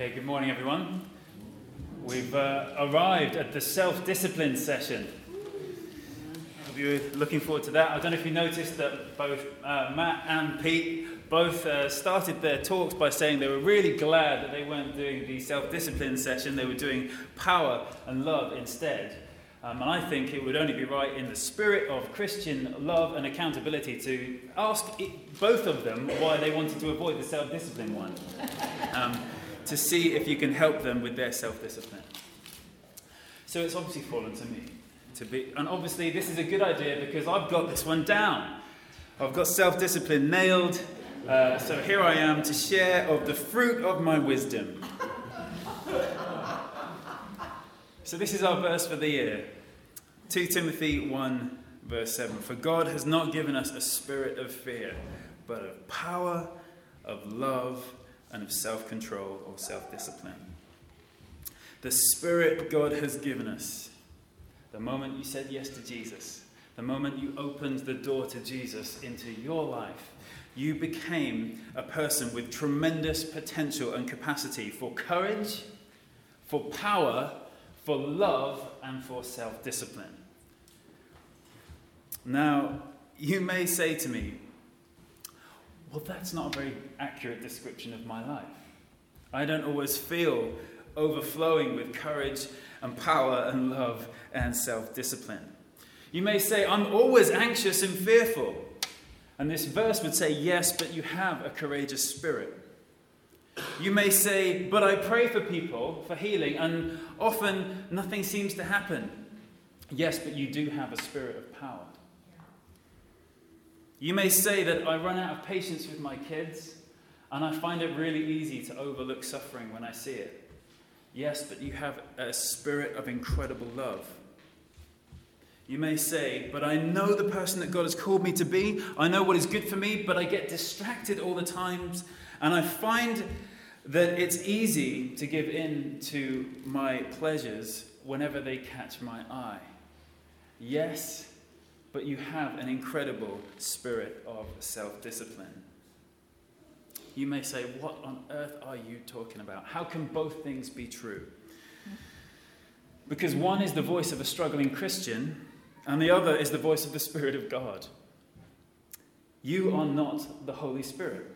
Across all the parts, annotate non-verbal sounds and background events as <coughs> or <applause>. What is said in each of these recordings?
Okay, good morning, everyone. We've uh, arrived at the self discipline session. Hope you're looking forward to that. I don't know if you noticed that both uh, Matt and Pete both uh, started their talks by saying they were really glad that they weren't doing the self discipline session, they were doing power and love instead. Um, and I think it would only be right in the spirit of Christian love and accountability to ask it, both of them why they wanted to avoid the self discipline one. <laughs> Um, to see if you can help them with their self discipline. So it's obviously fallen to me to be, and obviously this is a good idea because I've got this one down. I've got self discipline nailed. Uh, so here I am to share of the fruit of my wisdom. so this is our verse for the year 2 Timothy 1, verse 7. For God has not given us a spirit of fear, but of power, of love, and of self control or self discipline. The Spirit God has given us, the moment you said yes to Jesus, the moment you opened the door to Jesus into your life, you became a person with tremendous potential and capacity for courage, for power, for love, and for self discipline. Now, you may say to me, well, that's not a very accurate description of my life. I don't always feel overflowing with courage and power and love and self discipline. You may say, I'm always anxious and fearful. And this verse would say, Yes, but you have a courageous spirit. You may say, But I pray for people for healing, and often nothing seems to happen. Yes, but you do have a spirit of power. You may say that I run out of patience with my kids and I find it really easy to overlook suffering when I see it. Yes, but you have a spirit of incredible love. You may say, but I know the person that God has called me to be. I know what is good for me, but I get distracted all the times. And I find that it's easy to give in to my pleasures whenever they catch my eye. Yes, but you have an incredible spirit of self discipline. You may say, What on earth are you talking about? How can both things be true? Because one is the voice of a struggling Christian, and the other is the voice of the Spirit of God. You are not the Holy Spirit.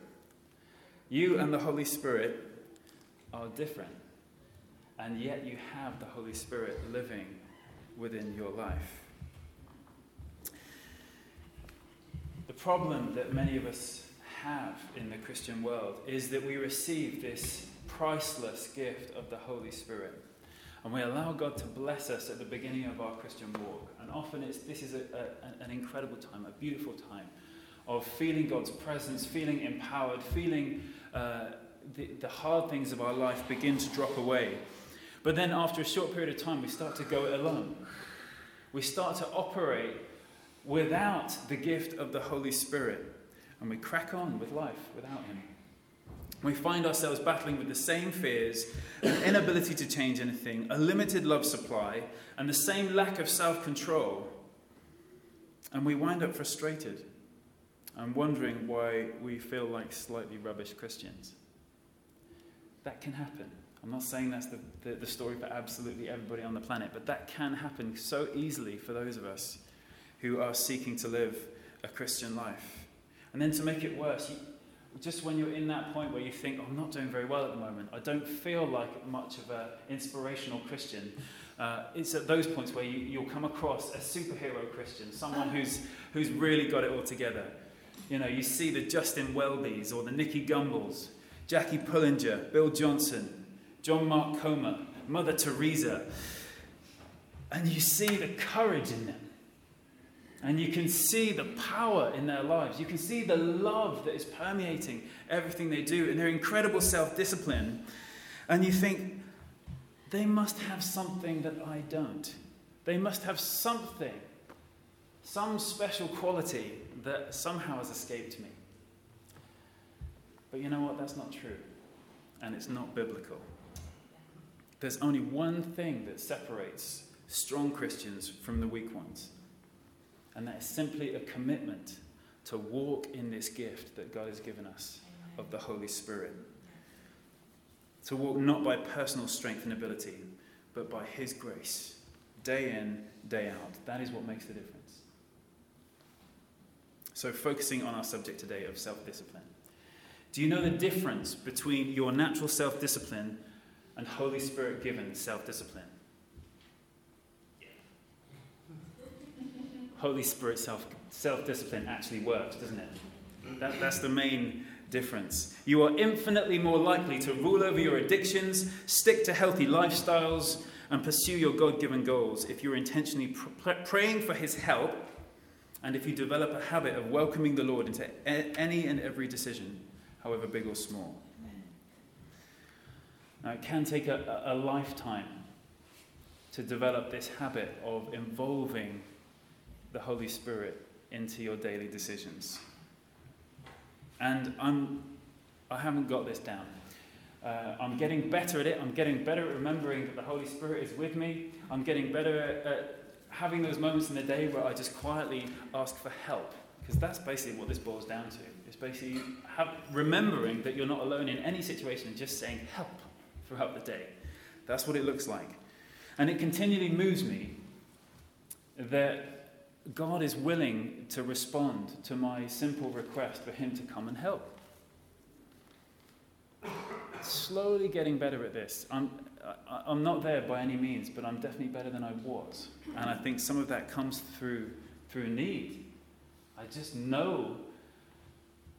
You and the Holy Spirit are different, and yet you have the Holy Spirit living within your life. The problem that many of us have in the Christian world is that we receive this priceless gift of the Holy Spirit. And we allow God to bless us at the beginning of our Christian walk. And often it's, this is a, a, an incredible time, a beautiful time of feeling God's presence, feeling empowered, feeling uh, the, the hard things of our life begin to drop away. But then after a short period of time, we start to go it alone. We start to operate without the gift of the Holy Spirit. And we crack on with life without Him. We find ourselves battling with the same fears, an inability to change anything, a limited love supply, and the same lack of self control. And we wind up frustrated and wondering why we feel like slightly rubbish Christians. That can happen. I'm not saying that's the, the, the, story for absolutely everybody on the planet, but that can happen so easily for those of us who are seeking to live a Christian life. And then to make it worse, you, just when you're in that point where you think, oh, I'm not doing very well at the moment, I don't feel like much of an inspirational Christian, uh, it's at those points where you, you'll come across a superhero Christian, someone who's, who's really got it all together. You know, you see the Justin Welbys or the Nicky Gumbels, Jackie Pullinger, Bill Johnson, John Mark Comer, Mother Teresa, and you see the courage in them. And you can see the power in their lives. You can see the love that is permeating everything they do and their incredible self discipline. And you think, they must have something that I don't. They must have something, some special quality that somehow has escaped me. But you know what? That's not true. And it's not biblical. There's only one thing that separates strong Christians from the weak ones and that is simply a commitment to walk in this gift that God has given us of the Holy Spirit. To walk not by personal strength and ability, but by His grace, day in, day out. That is what makes the difference. So, focusing on our subject today of self discipline. Do you know the difference between your natural self discipline and Holy Spirit given self discipline? Holy Spirit self self discipline actually works, doesn't it? That, that's the main difference. You are infinitely more likely to rule over your addictions, stick to healthy lifestyles, and pursue your God given goals if you're intentionally pr- praying for His help and if you develop a habit of welcoming the Lord into any and every decision, however big or small. Now, it can take a, a lifetime to develop this habit of involving the Holy Spirit into your daily decisions. And I'm, I haven't got this down. Uh, I'm getting better at it. I'm getting better at remembering that the Holy Spirit is with me. I'm getting better at, having those moments in the day where I just quietly ask for help. Because that's basically what this boils down to. It's basically have, remembering that you're not alone in any situation and just saying help throughout the day. That's what it looks like. And it continually moves me that God is willing to respond to my simple request for Him to come and help. Slowly getting better at this. I'm, I, am not there by any means, but I'm definitely better than I was. And I think some of that comes through, through need. I just know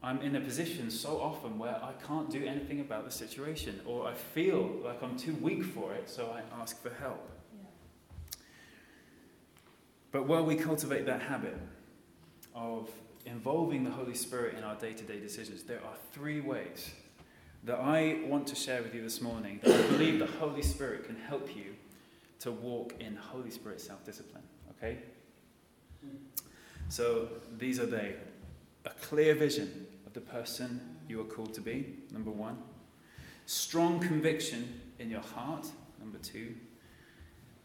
I'm in a position so often where I can't do anything about the situation, or I feel like I'm too weak for it, so I ask for help. But while we cultivate that habit of involving the Holy Spirit in our day to day decisions, there are three ways that I want to share with you this morning that I believe the Holy Spirit can help you to walk in Holy Spirit self discipline. Okay? So these are they a clear vision of the person you are called to be, number one, strong conviction in your heart, number two,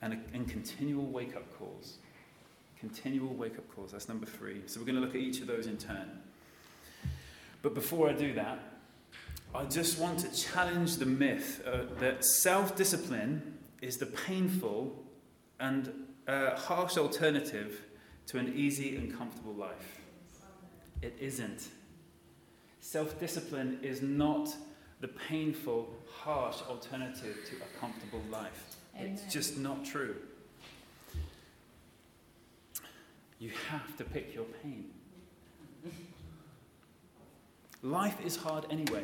and, a, and continual wake up calls. Continual wake up calls. That's number three. So we're going to look at each of those in turn. But before I do that, I just want to challenge the myth uh, that self discipline is the painful and uh, harsh alternative to an easy and comfortable life. It isn't. Self discipline is not the painful, harsh alternative to a comfortable life. Amen. It's just not true. You have to pick your pain. Life is hard anyway.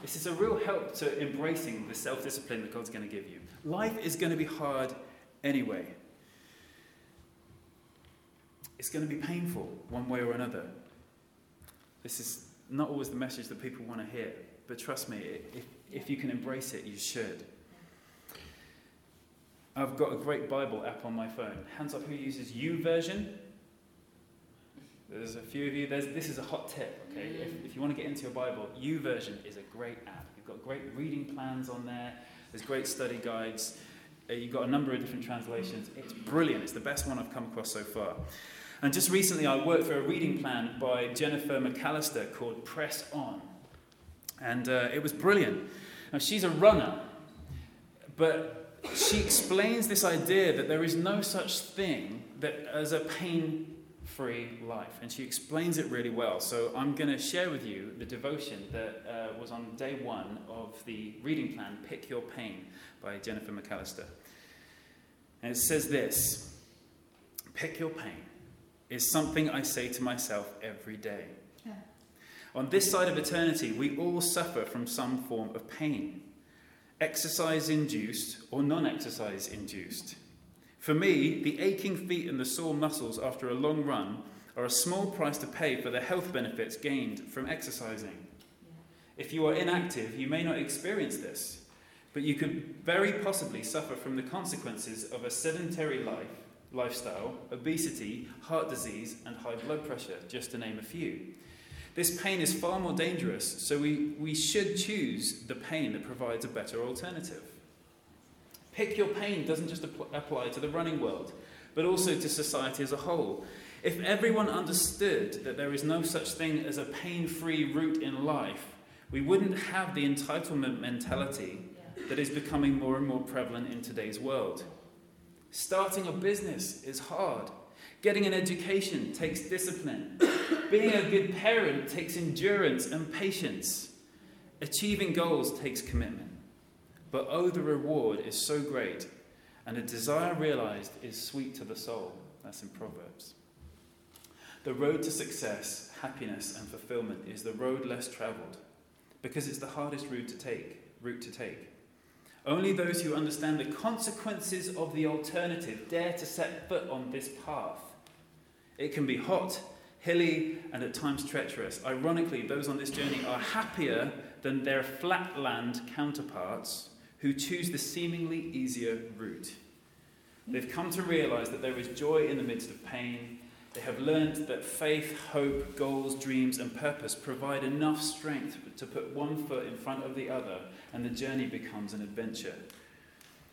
This is a real help to embracing the self discipline that God's going to give you. Life is going to be hard anyway. It's going to be painful one way or another. This is not always the message that people want to hear, but trust me, if, if you can embrace it, you should. I've got a great Bible app on my phone. Hands up who uses YouVersion? There's a few of you. There's, this is a hot tip, okay? If, if you want to get into your Bible, YouVersion is a great app. You've got great reading plans on there. There's great study guides. Uh, you've got a number of different translations. It's brilliant. It's the best one I've come across so far. And just recently, I worked for a reading plan by Jennifer McAllister called Press On. And uh, it was brilliant. Now, she's a runner, but she explains this idea that there is no such thing that as a pain free life. And she explains it really well. So I'm going to share with you the devotion that uh, was on day one of the reading plan, Pick Your Pain, by Jennifer McAllister. And it says this Pick your pain is something I say to myself every day. Yeah. On this side of eternity, we all suffer from some form of pain exercise induced or non exercise induced. For me, the aching feet and the sore muscles after a long run are a small price to pay for the health benefits gained from exercising. If you are inactive, you may not experience this, but you could very possibly suffer from the consequences of a sedentary life, lifestyle, obesity, heart disease, and high blood pressure, just to name a few. This pain is far more dangerous, so we, we should choose the pain that provides a better alternative. Pick your pain doesn't just apply to the running world, but also to society as a whole. If everyone understood that there is no such thing as a pain free route in life, we wouldn't have the entitlement mentality that is becoming more and more prevalent in today's world. Starting a business is hard. Getting an education takes discipline. Being a good parent takes endurance and patience. Achieving goals takes commitment. But oh, the reward is so great, and a desire realized is sweet to the soul. That's in Proverbs. The road to success, happiness, and fulfillment is the road less traveled because it's the hardest route to take. Route to take. Only those who understand the consequences of the alternative dare to set foot on this path. It can be hot, hilly, and at times treacherous. Ironically, those on this journey are happier than their flatland counterparts who choose the seemingly easier route. They've come to realize that there is joy in the midst of pain. They have learned that faith, hope, goals, dreams, and purpose provide enough strength to put one foot in front of the other, and the journey becomes an adventure.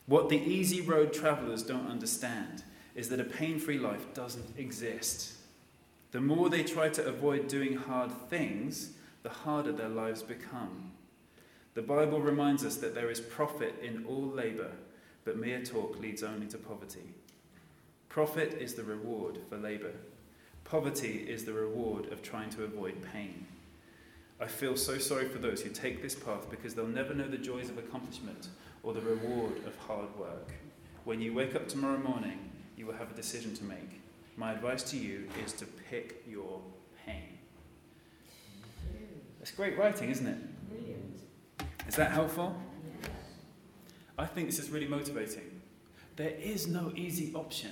What the easy road travelers don't understand is that a pain free life doesn't exist. The more they try to avoid doing hard things, the harder their lives become. The Bible reminds us that there is profit in all labour, but mere talk leads only to poverty. Profit is the reward for labour. Poverty is the reward of trying to avoid pain. I feel so sorry for those who take this path because they'll never know the joys of accomplishment or the reward of hard work. When you wake up tomorrow morning, you will have a decision to make. My advice to you is to pick your pain. It's great writing, isn't it? Brilliant. Is that helpful? Yes. I think this is really motivating. There is no easy option.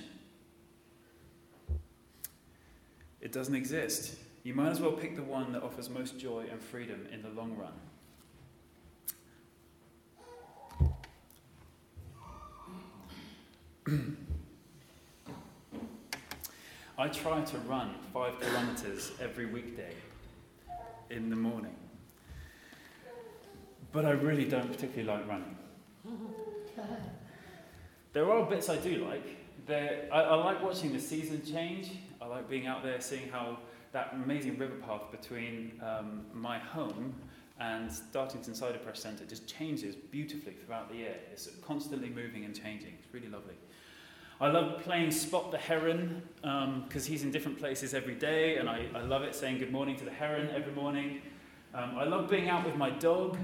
It doesn't exist. You might as well pick the one that offers most joy and freedom in the long run. <clears throat> I try to run five kilometres every weekday in the morning. But I really don't particularly like running. there are bits I do like. There, I, I like watching the season change. I like being out there, seeing how that amazing river path between um, my home and Dartington Cider Press Centre just changes beautifully throughout the year. It's constantly moving and changing. It's really lovely. I love playing Spot the Heron because um, he's in different places every day, and I, I, love it saying good morning to the heron every morning. Um, I love being out with my dog.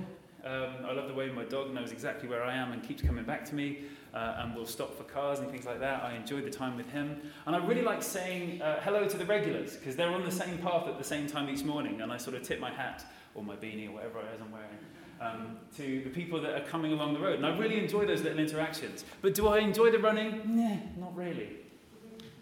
Um, I love the way my dog knows exactly where I am and keeps coming back to me uh, and will stop for cars and things like that. I enjoy the time with him. And I really like saying uh, hello to the regulars because they're on the same path at the same time each morning, and I sort of tip my hat or my beanie or whatever it is I'm wearing um, to the people that are coming along the road. And I really enjoy those little interactions. But do I enjoy the running? Nah, not really.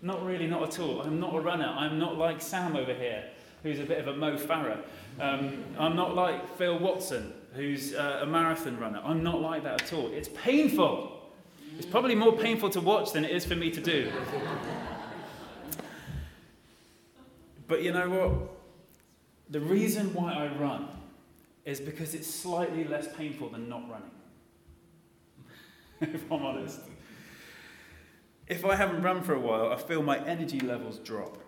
Not really, not at all. I'm not a runner. I'm not like Sam over here, who's a bit of a Mo Farah. Um, I'm not like Phil Watson, who's uh, a marathon runner. I'm not like that at all. It's painful. It's probably more painful to watch than it is for me to do. but you know what? The reason why I run is because it's slightly less painful than not running. <laughs> if I'm honest. If I haven't run for a while, I feel my energy levels drop.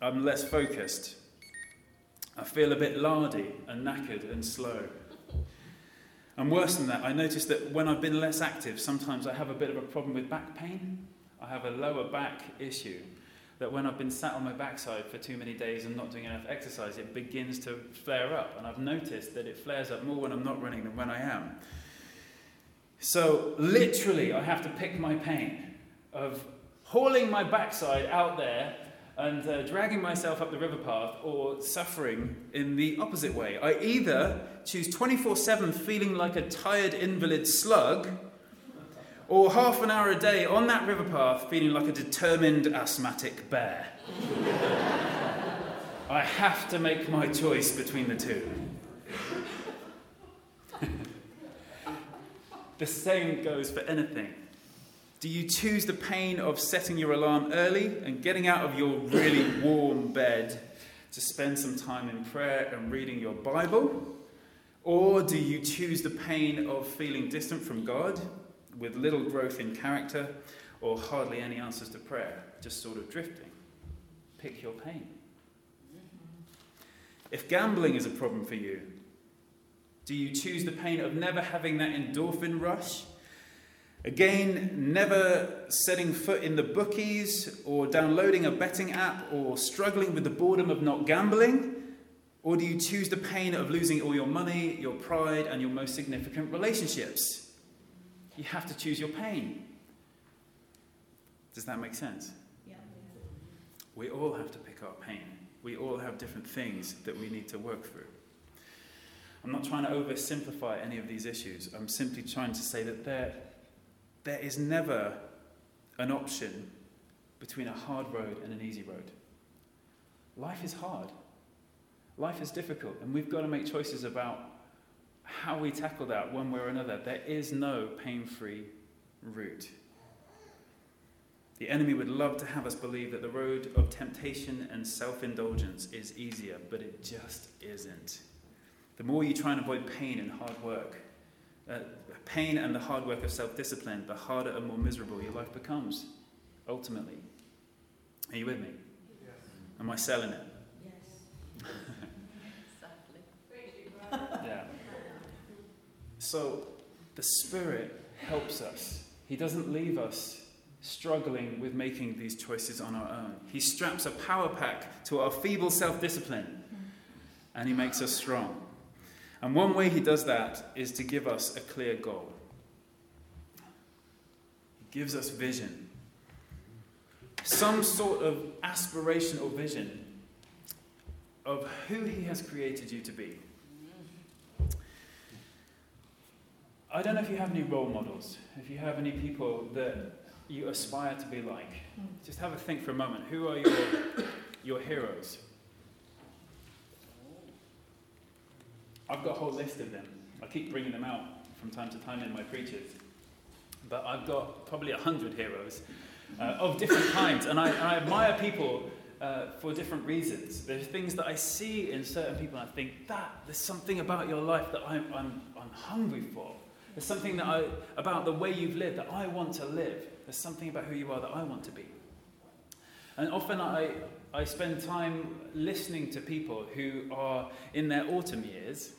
I'm less focused. I feel a bit lardy and knackered and slow. And worse than that, I notice that when I've been less active, sometimes I have a bit of a problem with back pain. I have a lower back issue that when I've been sat on my backside for too many days and not doing enough exercise, it begins to flare up. And I've noticed that it flares up more when I'm not running than when I am. So, literally, I have to pick my pain of hauling my backside out there and uh, dragging myself up the river path or suffering in the opposite way. I either choose 24 7 feeling like a tired invalid slug or half an hour a day on that river path feeling like a determined asthmatic bear. I have to make my choice between the two. <laughs> the same goes for anything. Do you choose the pain of setting your alarm early and getting out of your really warm bed to spend some time in prayer and reading your Bible? Or do you choose the pain of feeling distant from God with little growth in character or hardly any answers to prayer, just sort of drifting. Pick your pain. If gambling is a problem for you, Do you choose the pain of never having that endorphin rush? Again, never setting foot in the bookies or downloading a betting app or struggling with the boredom of not gambling? Or do you choose the pain of losing all your money, your pride, and your most significant relationships? You have to choose your pain. Does that make sense? Yeah. We all have to pick our pain. We all have different things that we need to work through. I'm not trying to oversimplify any of these issues. I'm simply trying to say that there, there is never an option between a hard road and an easy road. Life is hard. Life is difficult, and we've got to make choices about how we tackle that one way or another. There is no pain free route. The enemy would love to have us believe that the road of temptation and self indulgence is easier, but it just isn't. The more you try and avoid pain and hard work, uh, pain and the hard work of self discipline, the harder and more miserable your life becomes, ultimately. Are you with me? Yes. Am I selling it? Yes. <laughs> Yeah. So the Spirit helps us. He doesn't leave us struggling with making these choices on our own. He straps a power pack to our feeble self discipline and He makes us strong. And one way He does that is to give us a clear goal. He gives us vision. Some sort of aspiration or vision of who He has created you to be. I don't know if you have any role models, if you have any people that you aspire to be like. Just have a think for a moment. Who are your, your heroes? I've got a whole list of them. I keep bringing them out from time to time in my preachers. But I've got probably a hundred heroes uh, of different kinds. And I, I admire people uh, for different reasons. There's things that I see in certain people and I think, that, there's something about your life that I'm, I'm, I'm hungry for. There's something that I, about the way you've lived that I want to live. There's something about who you are that I want to be. And often I, I spend time listening to people who are in their autumn years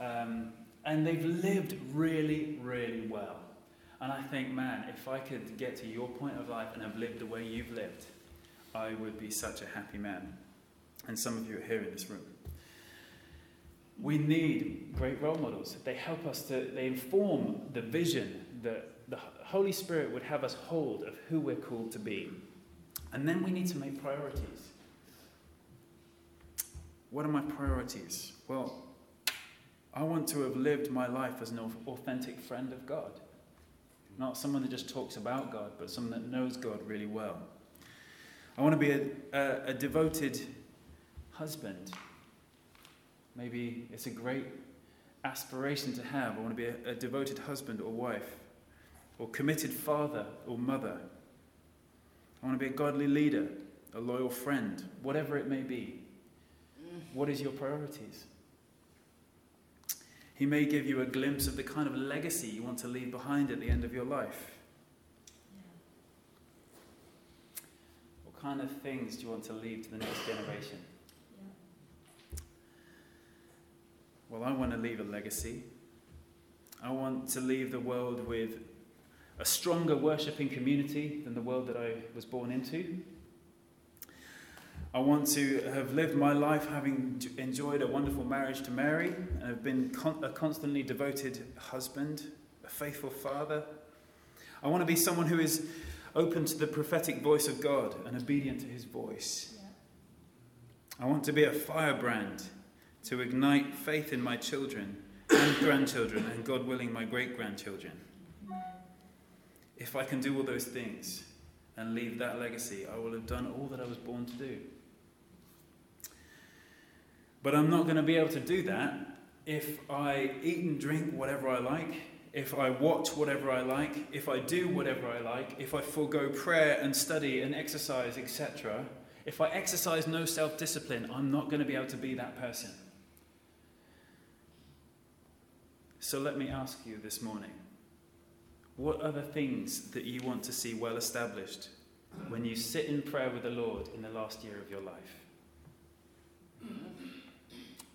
um, and they've lived really, really well. And I think, man, if I could get to your point of life and have lived the way you've lived, I would be such a happy man. And some of you are here in this room. We need great role models. They help us to, they inform the vision that the Holy Spirit would have us hold of who we're called to be. And then we need to make priorities. What are my priorities? Well, I want to have lived my life as an authentic friend of God. Not someone that just talks about God, but someone that knows God really well. I want to be a, a, a devoted husband. Maybe it's a great aspiration to have. I want to be a, a devoted husband or wife, or committed father or mother. I want to be a godly leader, a loyal friend, whatever it may be. What is your priorities? He may give you a glimpse of the kind of legacy you want to leave behind at the end of your life. What kind of things do you want to leave to the next generation? Well, I want to leave a legacy. I want to leave the world with a stronger worshipping community than the world that I was born into. I want to have lived my life having enjoyed a wonderful marriage to Mary and have been con- a constantly devoted husband, a faithful father. I want to be someone who is open to the prophetic voice of God and obedient to his voice. I want to be a firebrand to ignite faith in my children and grandchildren, and God willing, my great grandchildren. If I can do all those things and leave that legacy, I will have done all that I was born to do. But I'm not going to be able to do that if I eat and drink whatever I like, if I watch whatever I like, if I do whatever I like, if I forego prayer and study and exercise, etc. If I exercise no self discipline, I'm not going to be able to be that person. So let me ask you this morning what are the things that you want to see well established when you sit in prayer with the Lord in the last year of your life?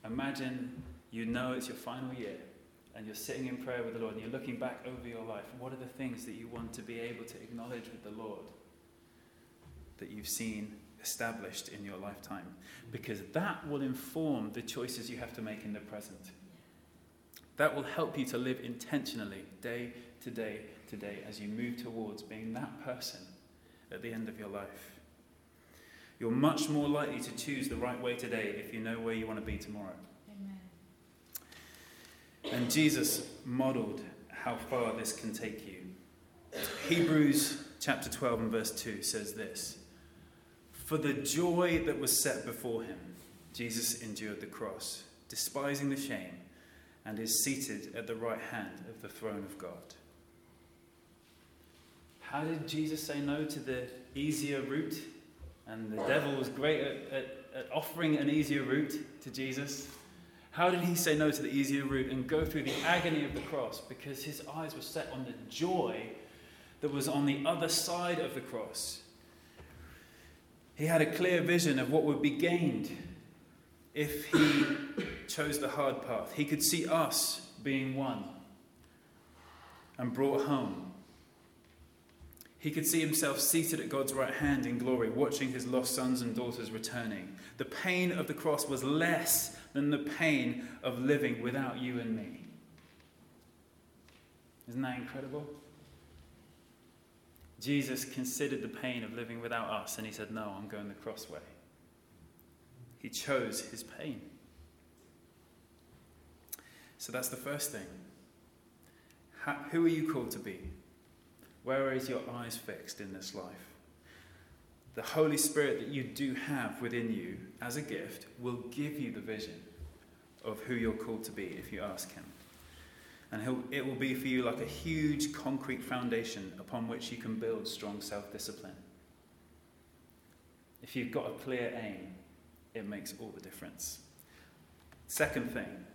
Imagine you know it's your final year and you're sitting in prayer with the Lord and you're looking back over your life, what are the things that you want to be able to acknowledge with the Lord that you've seen established in your lifetime? Because that will inform the choices you have to make in the present. That will help you to live intentionally, day to day to day, as you move towards being that person at the end of your life. You're much more likely to choose the right way today if you know where you want to be tomorrow. Amen. And Jesus modeled how far this can take you. Hebrews chapter 12 and verse 2 says this For the joy that was set before him, Jesus endured the cross, despising the shame, and is seated at the right hand of the throne of God. How did Jesus say no to the easier route? And the devil was great at, at, at offering an easier route to Jesus. How did he say no to the easier route and go through the agony of the cross? Because his eyes were set on the joy that was on the other side of the cross. He had a clear vision of what would be gained if he chose the hard path. He could see us being won and brought home. He could see himself seated at God's right hand in glory, watching his lost sons and daughters returning. The pain of the cross was less than the pain of living without you and me. Isn't that incredible? Jesus considered the pain of living without us, and he said, No, I'm going the cross way. He chose his pain. So that's the first thing. How, who are you called to be? Where is your eyes fixed in this life? The Holy Spirit that you do have within you as a gift will give you the vision of who you're called to be if you ask Him. And it will be for you like a huge concrete foundation upon which you can build strong self discipline. If you've got a clear aim, it makes all the difference. Second thing,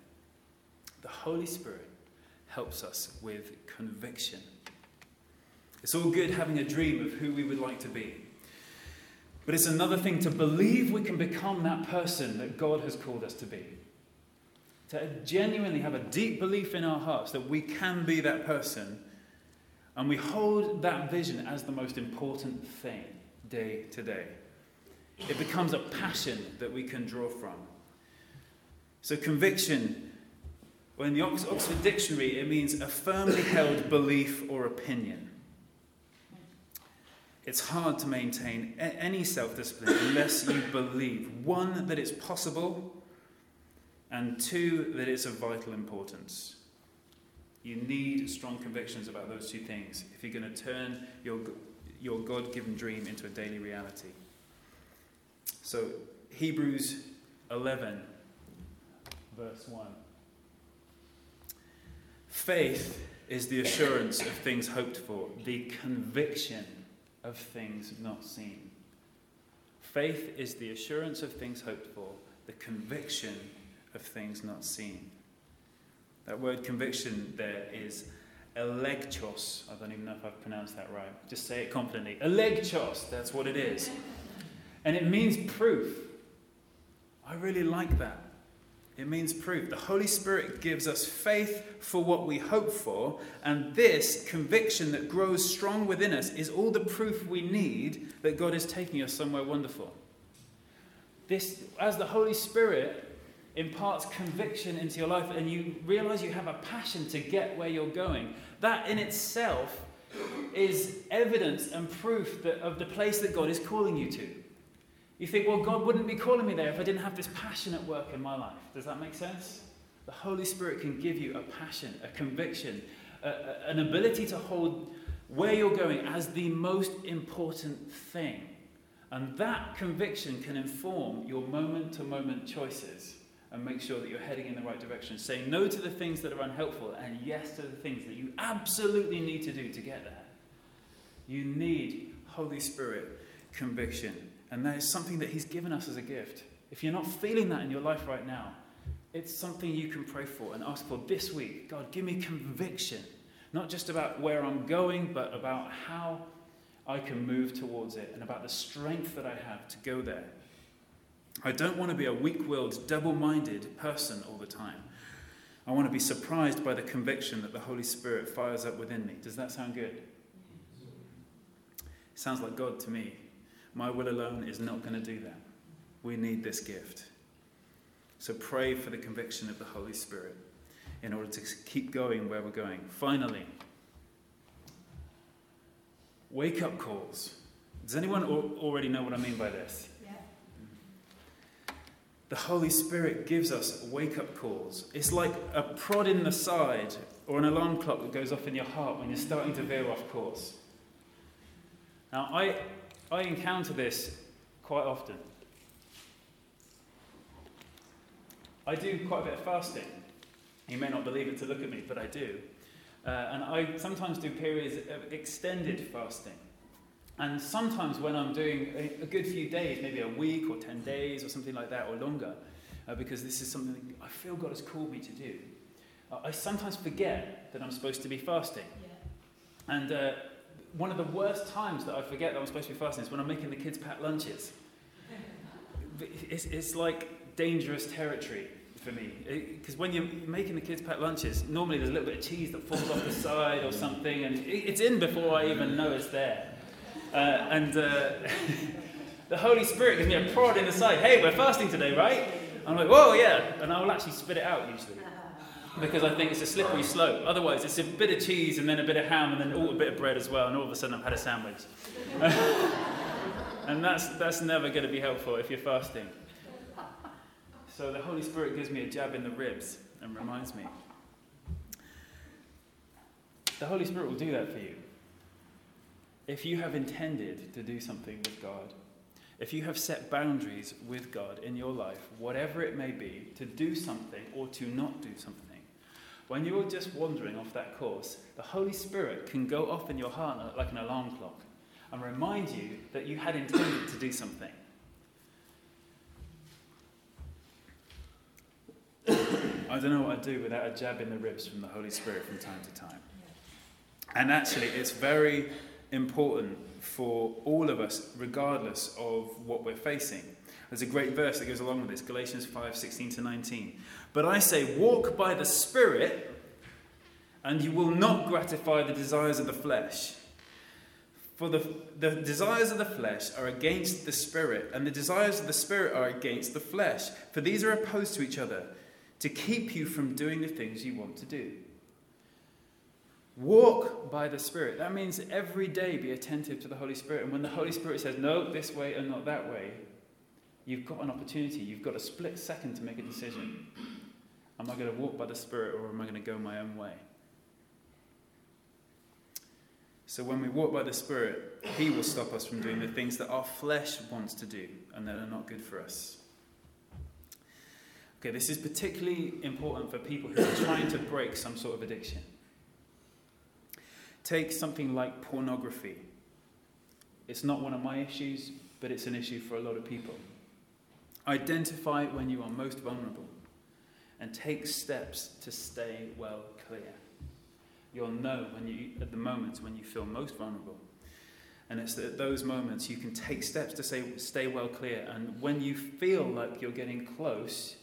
the Holy Spirit helps us with conviction. It's all good having a dream of who we would like to be. But it's another thing to believe we can become that person that God has called us to be. To genuinely have a deep belief in our hearts that we can be that person. And we hold that vision as the most important thing day to day. It becomes a passion that we can draw from. So, conviction, well, in the Oxford Dictionary, it means a firmly held belief or opinion. It's hard to maintain any self discipline unless you believe one, that it's possible, and two, that it's of vital importance. You need strong convictions about those two things if you're going to turn your, your God given dream into a daily reality. So, Hebrews 11, verse 1. Faith is the assurance of things hoped for, the conviction of things not seen. Faith is the assurance of things hoped for, the conviction of things not seen. That word conviction there is elegchos. I don't even know if I've pronounced that right. Just say it confidently. Elegchos, that's what it is. And it means proof. I really like that. It means proof. The Holy Spirit gives us faith for what we hope for, and this conviction that grows strong within us is all the proof we need that God is taking us somewhere wonderful. This, as the Holy Spirit imparts conviction into your life and you realize you have a passion to get where you're going, that in itself is evidence and proof that, of the place that God is calling you to. You think, well, God wouldn't be calling me there if I didn't have this passion at work in my life. Does that make sense? The Holy Spirit can give you a passion, a conviction, a, a, an ability to hold where you're going as the most important thing. And that conviction can inform your moment to moment choices and make sure that you're heading in the right direction. Say no to the things that are unhelpful and yes to the things that you absolutely need to do to get there. You need Holy Spirit conviction. And that is something that He's given us as a gift. If you're not feeling that in your life right now, it's something you can pray for and ask for this week. God, give me conviction, not just about where I'm going, but about how I can move towards it and about the strength that I have to go there. I don't want to be a weak willed, double minded person all the time. I want to be surprised by the conviction that the Holy Spirit fires up within me. Does that sound good? Sounds like God to me. My will alone is not going to do that. We need this gift. So pray for the conviction of the Holy Spirit in order to keep going where we're going. Finally, wake up calls. Does anyone already know what I mean by this? Yeah. The Holy Spirit gives us wake up calls. It's like a prod in the side or an alarm clock that goes off in your heart when you're starting to veer off course. Now, I, I encounter this quite often. I do quite a bit of fasting. You may not believe it to look at me, but I do. Uh, and I sometimes do periods of extended fasting. And sometimes when I'm doing a, a, good few days, maybe a week or 10 days or something like that, or longer, uh, because this is something I feel God has called me to do, uh, I sometimes forget that I'm supposed to be fasting. Yeah. And uh, one of the worst times that I forget that I'm supposed to be fasting is when I'm making the kids pack lunches. it's, it's like dangerous territory for me. Because when you're making the kids pack lunches, normally there's a little bit of cheese that falls off the side or something, and it's in before I even know it's there. Uh, and uh, <laughs> the Holy Spirit gives me a prod in the side. Hey, we're fasting today, right? I'm like, whoa, yeah. And I will actually spit it out usually. Because I think it's a slippery slope. Otherwise, it's a bit of cheese and then a bit of ham and then all a bit of bread as well, and all of a sudden I've had a sandwich. <laughs> and that's, that's never going to be helpful if you're fasting. So the Holy Spirit gives me a jab in the ribs and reminds me. The Holy Spirit will do that for you. If you have intended to do something with God, if you have set boundaries with God in your life, whatever it may be, to do something or to not do something, when you're just wandering off that course, the Holy Spirit can go off in your heart like an alarm clock and remind you that you had intended to do something. <coughs> I don't know what I'd do without a jab in the ribs from the Holy Spirit from time to time. And actually, it's very important for all of us, regardless of what we're facing. There's a great verse that goes along with this Galatians 5 16 to 19. But I say, walk by the Spirit, and you will not gratify the desires of the flesh. For the, the desires of the flesh are against the Spirit, and the desires of the Spirit are against the flesh. For these are opposed to each other to keep you from doing the things you want to do. Walk by the Spirit. That means every day be attentive to the Holy Spirit. And when the Holy Spirit says, no, this way and not that way, you've got an opportunity. You've got a split second to make a decision. Am I going to walk by the Spirit or am I going to go my own way? So when we walk by the Spirit, He will stop us from doing the things that our flesh wants to do and that are not good for us. Okay, this is particularly important for people who are trying to break some sort of addiction. Take something like pornography. It's not one of my issues, but it's an issue for a lot of people. Identify when you are most vulnerable and take steps to stay well clear. You'll know when you, at the moments when you feel most vulnerable. And it's at those moments you can take steps to say, stay well clear. And when you feel like you're getting close,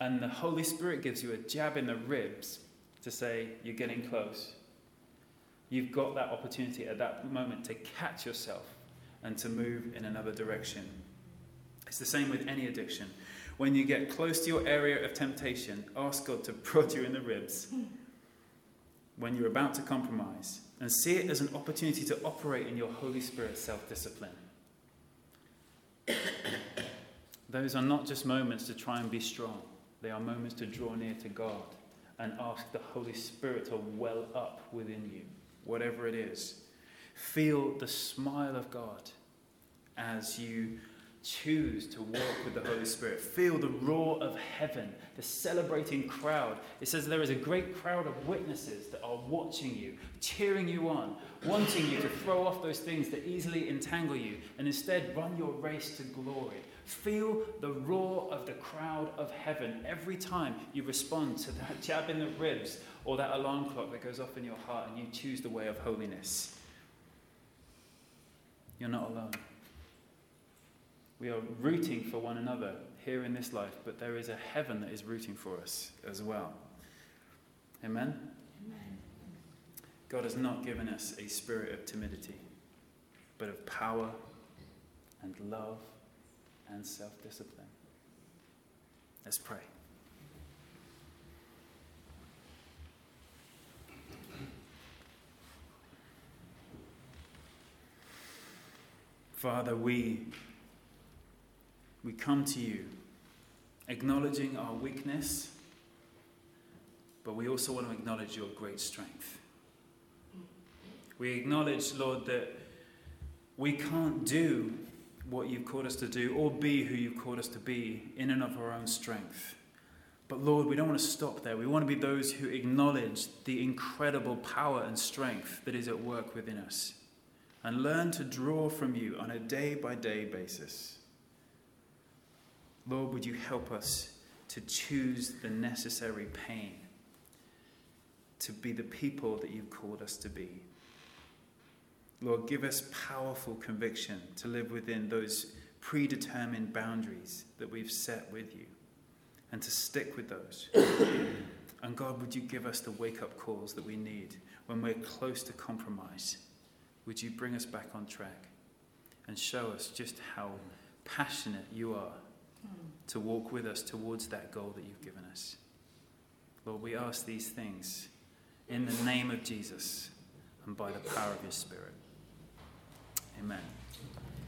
and the Holy Spirit gives you a jab in the ribs to say, You're getting close. You've got that opportunity at that moment to catch yourself and to move in another direction. It's the same with any addiction. When you get close to your area of temptation, ask God to <laughs> prod you in the ribs when you're about to compromise and see it as an opportunity to operate in your Holy Spirit self discipline. <coughs> Those are not just moments to try and be strong. They are moments to draw near to God and ask the Holy Spirit to well up within you, whatever it is. Feel the smile of God as you choose to walk with the Holy Spirit. Feel the roar of heaven, the celebrating crowd. It says there is a great crowd of witnesses that are watching you, cheering you on, wanting you to throw off those things that easily entangle you, and instead run your race to glory. Feel the roar of the crowd of heaven every time you respond to that <laughs> jab in the ribs or that alarm clock that goes off in your heart and you choose the way of holiness. You're not alone. We are rooting for one another here in this life, but there is a heaven that is rooting for us as well. Amen? God has not given us a spirit of timidity, but of power and love and self discipline. Let's pray. Father, we, we come to you acknowledging our weakness, but we also want to acknowledge your great strength. We acknowledge, Lord, that we can't do what you've called us to do or be who you've called us to be in and of our own strength. But Lord, we don't want to stop there. We want to be those who acknowledge the incredible power and strength that is at work within us and learn to draw from you on a day by day basis. Lord, would you help us to choose the necessary pain to be the people that you've called us to be? Lord, give us powerful conviction to live within those predetermined boundaries that we've set with you and to stick with those. <coughs> and God, would you give us the wake up calls that we need when we're close to compromise? Would you bring us back on track and show us just how passionate you are to walk with us towards that goal that you've given us? Lord, we ask these things in the name of Jesus and by the power of your Spirit. Amen.